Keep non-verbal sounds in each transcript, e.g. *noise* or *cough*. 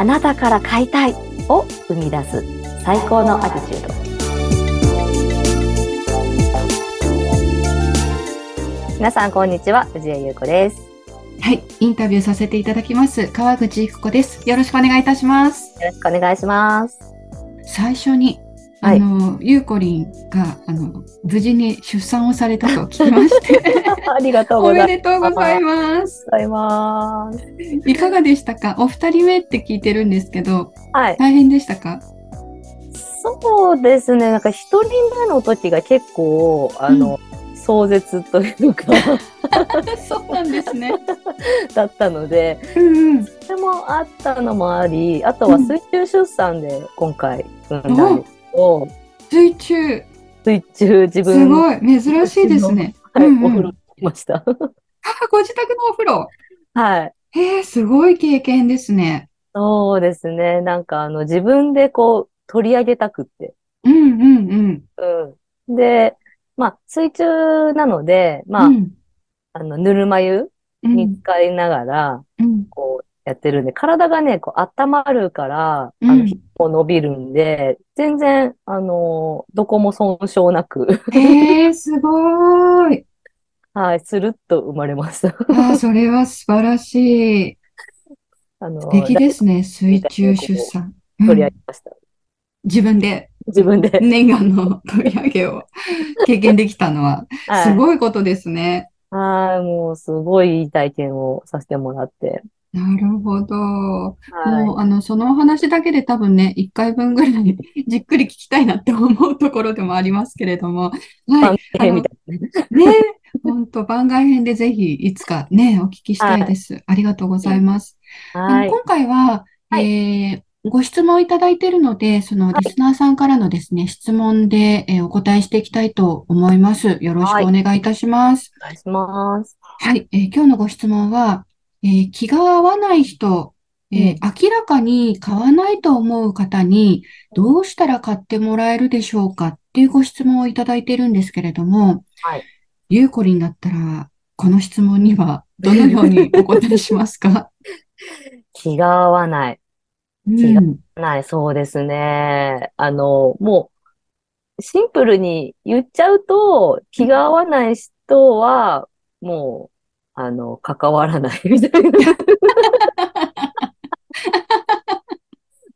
あなたから買いたいを生み出す最高のアティチュード。皆さんこんにちは藤江優子です。はい、インタビューさせていただきます。川口育子です。よろしくお願いいたします。よろしくお願いします。最初に、はいあの、ゆうこりんが、あの、無事に出産をされたと聞きまして、*laughs* ありがとうおございめでとうございます。ます。いかがでしたか？お二人目って聞いてるんですけど、はい。大変でしたか？そうですね。なんか一人目の時が結構、あの、壮絶というか、*laughs* そうなんですね。*laughs* だったので、うんうん。それもあったのもあり、あとは水中出産で今回産んだんですけど、水中、水中自す分ごい、珍しいですね。はい、うんうんお風呂に行きました。あ、ご自宅のお風呂？はい。へえ、すごい経験ですね。そうですね。なんかあの自分でこう取り上げたくって。うんうんうん。うん。で、まあ水中なので、まあ、うんあのぬるま湯うんに使いながら、うんこうやってるんで、体がね、こう温まるから、あうんの、皮膚も伸びるんで、全然、あの、どこも損傷なく、へえ、すごい。はい、スルッと生まれました。ああ、それは素晴らしい。あの、素敵ですね。水中出産。取りうん上げました。自分で自分で。念願の *laughs* 取り上げを経験できたのは、はいすごいことですね。はい、もうすごいいい体験をさせてもらって。なるほど。もはう、あの、そのお話だけで多分ね、1回分ぐらい *laughs* じっくり聞きたいなって思うところでもありますけれども。い。はい。番組みたいなね。ね、本当番外編でぜひいつかね、お聞きしたいです。ありがとうございます。あはい。の今回は、はいえーご質問いただいているので、そのリスナーさんからのですね、質問で、えーお答えしていきたいと思います。よろしくお願いいたします。お願いします。はい、えー今日のご質問は、えー気が合わない人、えー明らかに買わないと思う方に、どうしたら買ってもらえるでしょうかっていうご質問をいただいているんですけれども、はいゆうこりんだったら、この質問には *laughs* どのようにお答えしますか？*laughs* 気が合わない。気がない、そうですね。あの、もう、シンプルに言っちゃうと、気が合わない人は、もう、あの、関わらないみたいな。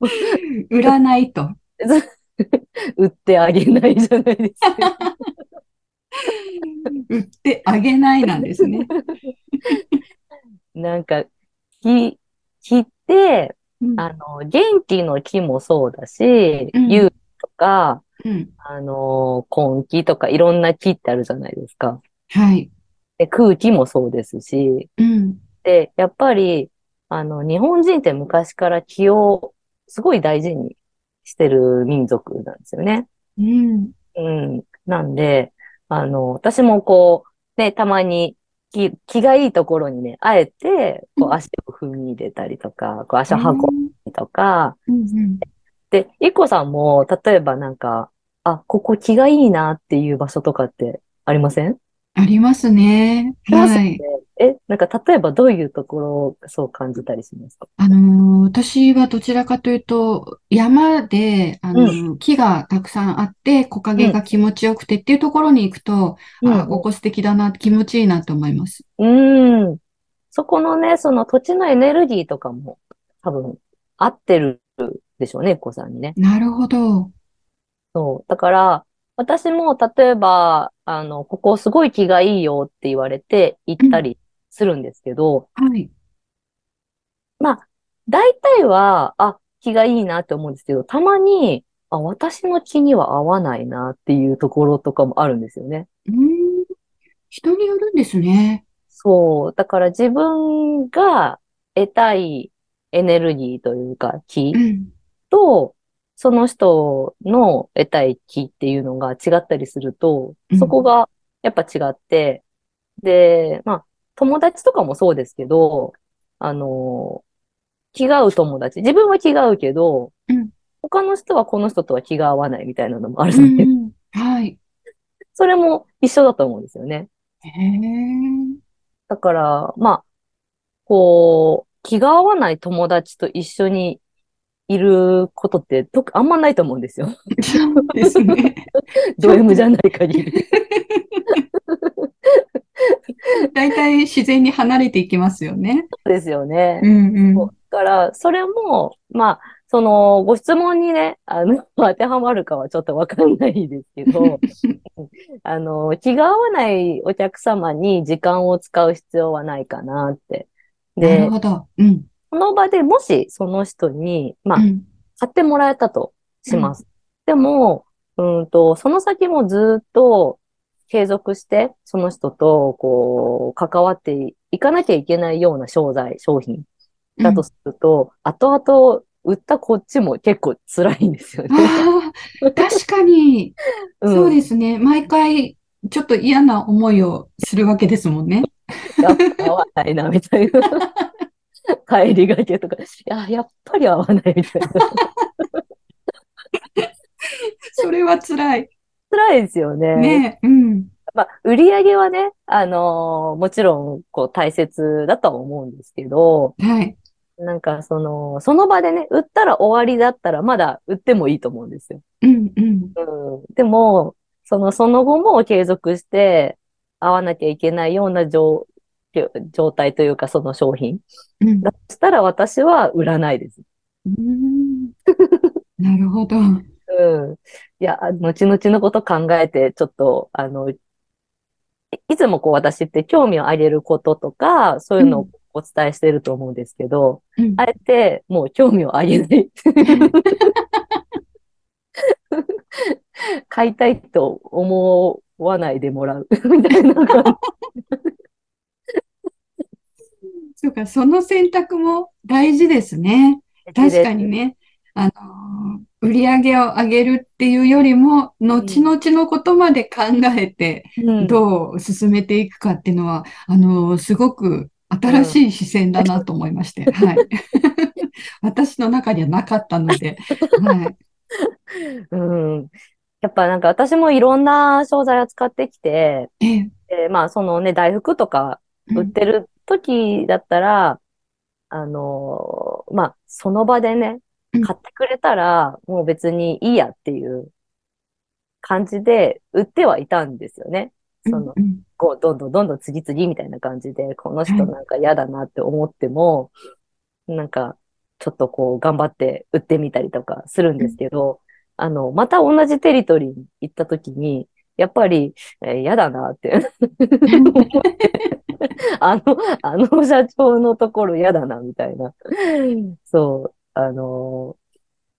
*laughs* 売らないと。売ってあげないじゃないですか。*laughs* 売ってあげないなんですね。なんか、気、気って、うんあの、元気の気もそうだし、うん勇気とか、うんあの、根気とかいろんな気ってあるじゃないですか。はい。で空気もそうですし、うん。で、やっぱり、あの、日本人って昔から気をすごい大事にしてる民族なんですよね。うん。うん。なんで、あの、私もこう、ね、たまに気、気がいいところにね、あえて、こううん足を踏み入れたりとか、こう足を運んだりとか、うんうんで、いっこさんも、例えばなんか、あ、ここ気がいいなっていう場所とかってありません？ありますね。はい。え、なんか例えばどういうところをそう感じたりしますか？あのー私はどちらかというと、山で、あのー木がたくさんあって、木陰が気持ちよくてっていうところに行くと、うんあ、ここ素敵だな、気持ちいいなと思います。うん。そこのね、その土地のエネルギーとかも多分合ってるでしょうね、いっこさんにね。なるほど。そう。だから、私も例えば、あの、ここすごい気がいいよって言われて行ったりするんですけど、はい。まあ、大体は、あ、気がいいなって思うんですけど、たまに、あ、私の気には合わないなっていうところとかもあるんですよね。うーん。人によるんですね。そう。だから自分が得たいエネルギーというか気うん。と、その人の得たい気っていうのが違ったりするとう、んそこがやっぱ違って、で、まあ、友達とかもそうですけど、あの、気が合う友達、自分は気が合うけど、うん他の人はこの人とは気が合わないみたいなのもあるうので、んうん。はい。それも一緒だと思うんですよね。へえ。だから、まあ、こう、気が合わない友達と一緒にいることってとあんまないと思うんですよ。ですね。*laughs* ド M じゃない限り。大体自然に離れていきますよね。そうですよね。うんうん。だから、それも、まあ、その、ご質問にね、あの、当てはまるかはちょっとわかんないですけど、*laughs* あの、気が合わないお客様に時間を使う必要はないかなって。なでる、ほど。うん。その場でもしその人に、まあ、うん。買ってもらえたとします。でも、うんと、その先もずっと継続して、その人と、こう、関わっていかなきゃいけないような商材、商品だとすると、後々売ったこっちも結構辛いんですよね。確かに、*laughs* うんそうですね。毎回、ちょっと嫌な思いをするわけですもんね。*laughs* やっぱ合わないな、みたいな。*laughs* 帰りがけとか、いや、やっぱり合わないみたいな。*laughs* それは辛い。辛いですよね。ねえ。うん。まあ、売り上げはね、あのーもちろん、こう、大切だとは思うんですけど、はい。なんか、その、その場でね、売ったら終わりだったら、まだ売ってもいいと思うんですよ。うんうん。うん。でも、その、その後も継続して、会わなきゃいけないような状、状態というか、その商品。うん。だとしたら私は売らないです。うんなるほど。うん。いや、後々のこと考えて、ちょっと、あの、いいつもこう私って興味をあげることとか、そういうのをお伝えしてると思うんですけど、うんあえてもう興味をあげない。*laughs* 買いたいと思わないでもらう。みたいな感そうか、その選択も大事ですね。じ確かにね。あのー、売り上げを上げるっていうよりも、後々のことまで考えて、うんどう進めていくかっていうのは、あのー、すごく新しい視線だなと思いまして、*laughs* はい。*laughs* 私の中にはなかったので、はい。*laughs* うん。やっぱなんか私もいろんな商材を使ってきて、ええ、でまあそのね、大福とかうん売ってる時だったら、あのーまあ、その場でねうん、買ってくれたら、もう別にいいやっていう感じで売ってはいたんですよね。その、うんこう、どんどんどんどん次々みたいな感じで、この人はい。なんか嫌だなって思っても、なんか、ちょっとこう、頑張って売ってみたりとかするんですけど、あの、また同じテリトリーに行った時に、やっぱり、えー嫌だなって *laughs* *laughs* あの、あの社長のところ嫌だな、みたいな。そう、あのー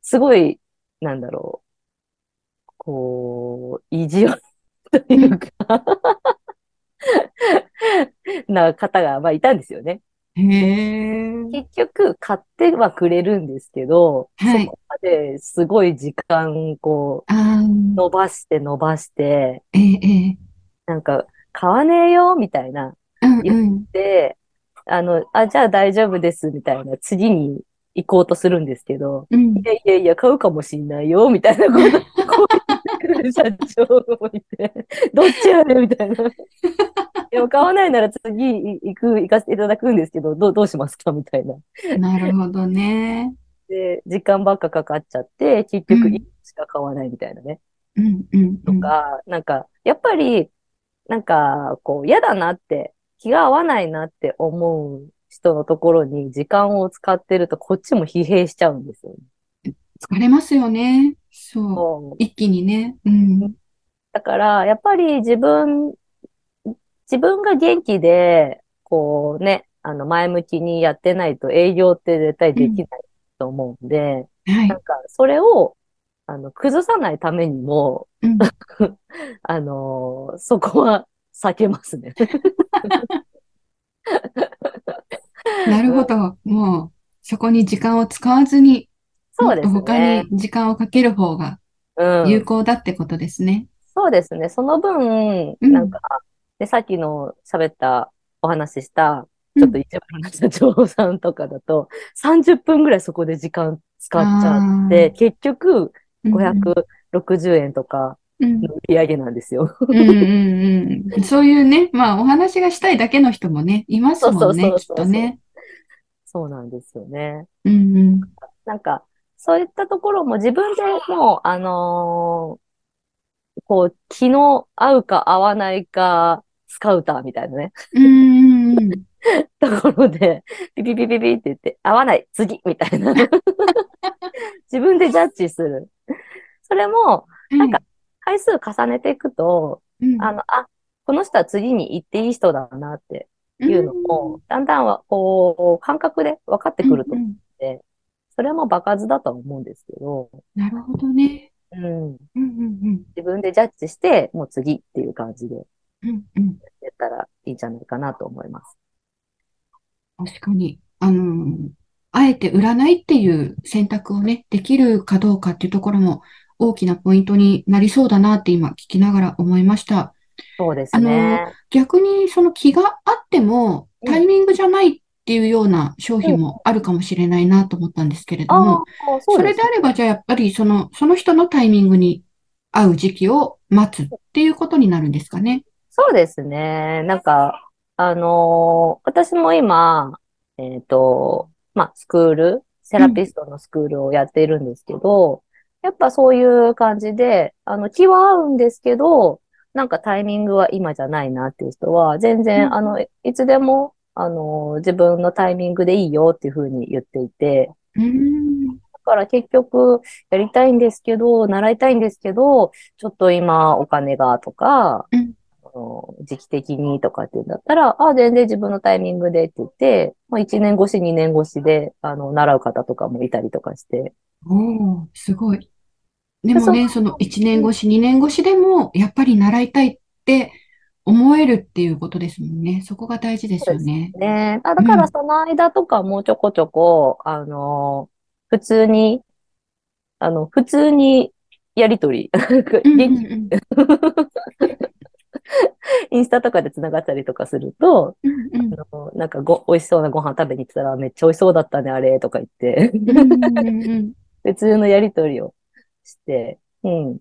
すごい、なんだろう、こう、意地悪というか。*laughs* な方が、まあ、いたんですよね。結局、買ってはくれるんですけど、はい。そこまですごい時間、こう、伸ばして伸ばして、なんか、買わねえよ、みたいな。うんうん、で、あの、あ、じゃあ大丈夫です、みたいな、次に行こうとするんですけど、うんいやいやいや、買うかもしんないよ、みたいなこと、こう言ってくる社長もいて、*laughs* どっちやねん、みたいな。*laughs* でも買わないなら次行く、行かせていただくんですけど、どう、どうしますかみたいな。なるほどね。で、時間ばっかかかっちゃって、結局1しか買わないみたいなね。うんうんうん。とか、なんか、やっぱり、なんか、こう、嫌だなって、気が合わないなって思う人のところに時間を使ってると、こっちも疲弊しちゃうんですよね。疲れますよね。そう。一気にね。うん。だから、やっぱり自分、自分が元気で、こうね、あの、前向きにやってないと営業って絶対できないと思うんで、はいなん。か、それを、あの、崩さないためにも、うん *laughs* あのーそこは避けますね。*laughs* なるほど。もう、そこに時間を使わずに、そうですもっと他ね。に時間をかける方がうん。有効だってことですね。そうですね。その分、うんなんか、で、さっきの喋った、お話しした、うんちょっと一番な社長さんとかだと、30分ぐらいそこで時間使っちゃって、結局、560円とかうんの売り上げなんですよ。うんうんうん。そういうね、まあお話がしたいだけの人もね、いますもんね、きっとね。そうなんですよね。うんうん。なんか、そういったところも自分でもう、あのーこう、気の合うか合わないか、スカウターみたいなね、うんうん。*laughs* ところで、ピピピピピって言って、合わない、次みたいな。*laughs* 自分でジャッジする。それも、なんか回数重ねていくと、うん、あの、あ、この人は次に行っていい人だなっていうのも、だんだんは、こう、感覚で分かってくるとうんうん思って、それも場数だとは思うんですけど、なるほどね。うん、うんうん自分でジャッジして、もう次っていう感じでうん。うんうん。やったらいいんじゃないかなと思います。確かに。あの、あえて売らないっていう選択をね、できるかどうかっていうところも大きなポイントになりそうだなって今聞きながら思いました。そうですね。逆にその気があってもうんタイミングじゃないっていうような商品もあるかもしれないなと思ったんですけれどあも、あ、それであればじゃあやっぱりその、その人のタイミングに合う時期を待つっていうことになるんですかね？そうですね。なんか、あのー私も今、えっと、まあ、スクール、セラピストのスクールをやっているんですけど、やっぱそういう感じで、あの、気は合うんですけど、なんかタイミングは今じゃないなっていう人は、全うん然、あの、いつでも、あの、自分のタイミングでいいよっていうふうに言っていて、うーん。だから結局、やりたいんですけど、習いたいんですけど、ちょっと今お金がとか、時期的にとかって言うんだったら、あ、全然自分のタイミングでって言って、まあ、1年越し、2年越しで、あの、習う方とかもいたりとかして。おー、すごい。でもね、その1年越し、2年越しでも、やっぱり習いたいって思えるっていうことですもんね。そこが大事ですよね。ね。あ、だからその間とかもちょこちょこ、あの、普通に、あの、普通にやりとり、*laughs* インスタとかで繋がったりとかすると、うんうん。あのなんかご、美味しそうなご飯食べに行ってたらめっちゃ美味しそうだったね、あれ、とか言って、うんうんうん。*laughs* 普通のやりとりをして、うん。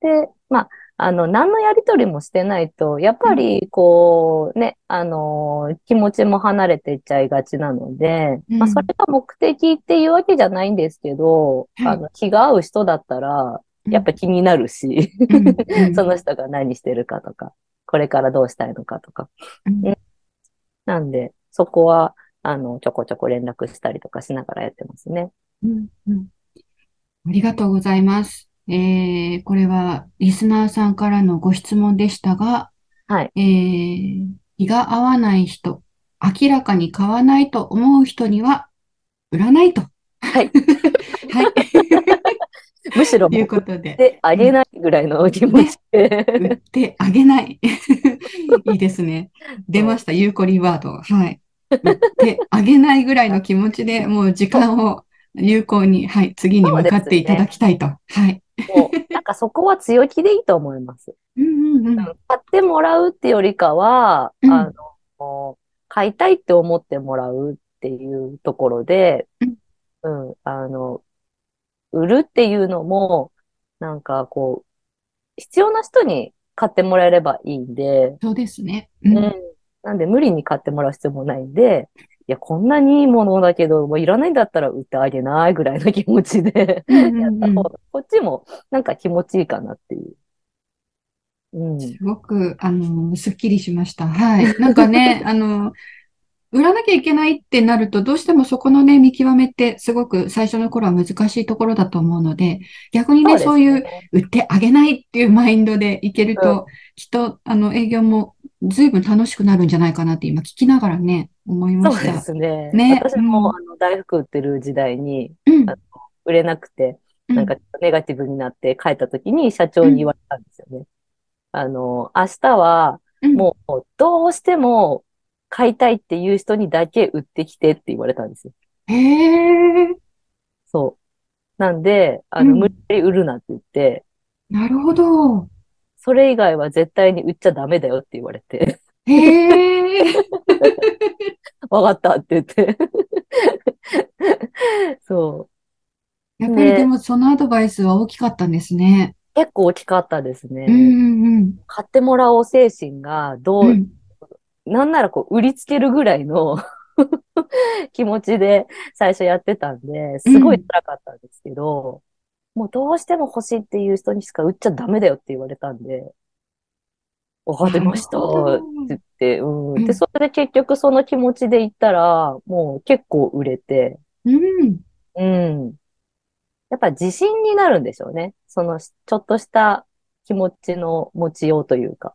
で、まあ、あの、何のやりとりもしてないと、やっぱり、こう、ね、あの、気持ちも離れていっちゃいがちなので、うん。まあ、それが目的っていうわけじゃないんですけど、はい。あの、気が合う人だったら、やっぱ気になるし、*laughs* その人が何してるかとか、これからどうしたいのかとか。うん。なんで、そこは、あの、ちょこちょこ連絡したりとかしながらやってますね。うん。うんありがとうございます。えー、これはリスナーさんからのご質問でしたが、はい。えー、気が合わない人、明らかに買わないと思う人には、売らないと。はい。*laughs* はい。*laughs* むしろ、ということで、てあげないぐらいの気持ちで。売ってあげない。*laughs* いいですね。出ました、ゆうこりワード。はい。売ってあげないぐらいの気持ちでもう時間を有効に、はい、次に向かっていただきたいと。はい。もうなんかそこは強気でいいと思います。*laughs* うんうんうん。買ってもらうってよりかは、うんあの、買いたいって思ってもらうっていうところで、うん、あの、売るっていうのも、なんかこう、必要な人に買ってもらえればいいんで、そうですね。ううんん。なんで無理に買ってもらう必要もないんで、いや、こんなにいいものだけど、もういらないんだったら売ってあげないぐらいの気持ちで *laughs* やった方が、こっちもなんか気持ちいいかなっていう。うん。すごく、あの、すっきりしました。はい。なんかね、あの、売らなきゃいけないってなると、どうしてもそこのね、見極めってすごく最初の頃は難しいところだと思うので、逆にね、そういう売ってあげないっていうマインドでいけるうと、きっと、あの、営業も随分楽しくなるんじゃないかなって今聞きながらね、思いまそうでした。すね。ね私も、うん。あの大福売ってる時代に、うん。あ売れなくて、うん。なんかネガティブになって帰った時に社長に言われたんですよね。あの、明日はうん。もうどうしても買いたいっていう人にだけ売ってきてって言われたんですよ。へえ、そう。なんで、あの、うん無理やり売るなって言って、なるほど。それ以外は絶対に売っちゃダメだよって言われて、へえ、*laughs* わかったって言って。*laughs* そう。やっぱりでもそのアドバイスは大きかったんですね。結構大きかったですね。うんうん買ってもらおう精神が、どうん。う、うんなんならこう、売りつけるぐらいの *laughs* 気持ちで最初やってたんで、すごい辛かったんですけど、もうどうしても欲しいっていう人にしか売っちゃダメだよって言われたんで、わかりましたって言って、うん。で、それで結局その気持ちで行ったら、もう結構売れて、うん。うん。やっぱ自信になるんでしょうね。その、ちょっとした気持ちの持ちようというか。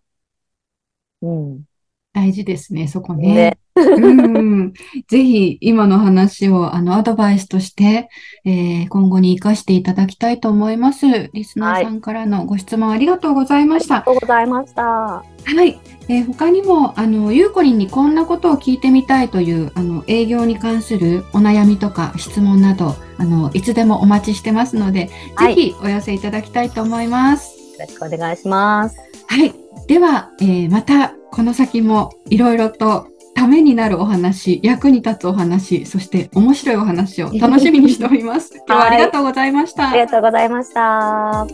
うん。大事ですね、そこね。ね *laughs* うん、ぜひ今の話をあのアドバイスとして、えー、今後に活かしていただきたいと思います。リスナーさんからのご質問ありがとうございました。はい、ありがとうございました。はい。えー、他にも、あの、ゆうこりんにこんなことを聞いてみたいという、あの、営業に関するお悩みとか質問など、あの、いつでもお待ちしてますので、はい、ぜひお寄せいただきたいと思います。よろしくお願いします。はい。では、えー、またこの先もいろいろとためになるお話、役に立つお話、そして面白いお話を楽しみにしております。*laughs* 今日はありがとうございました。ありがとうございました。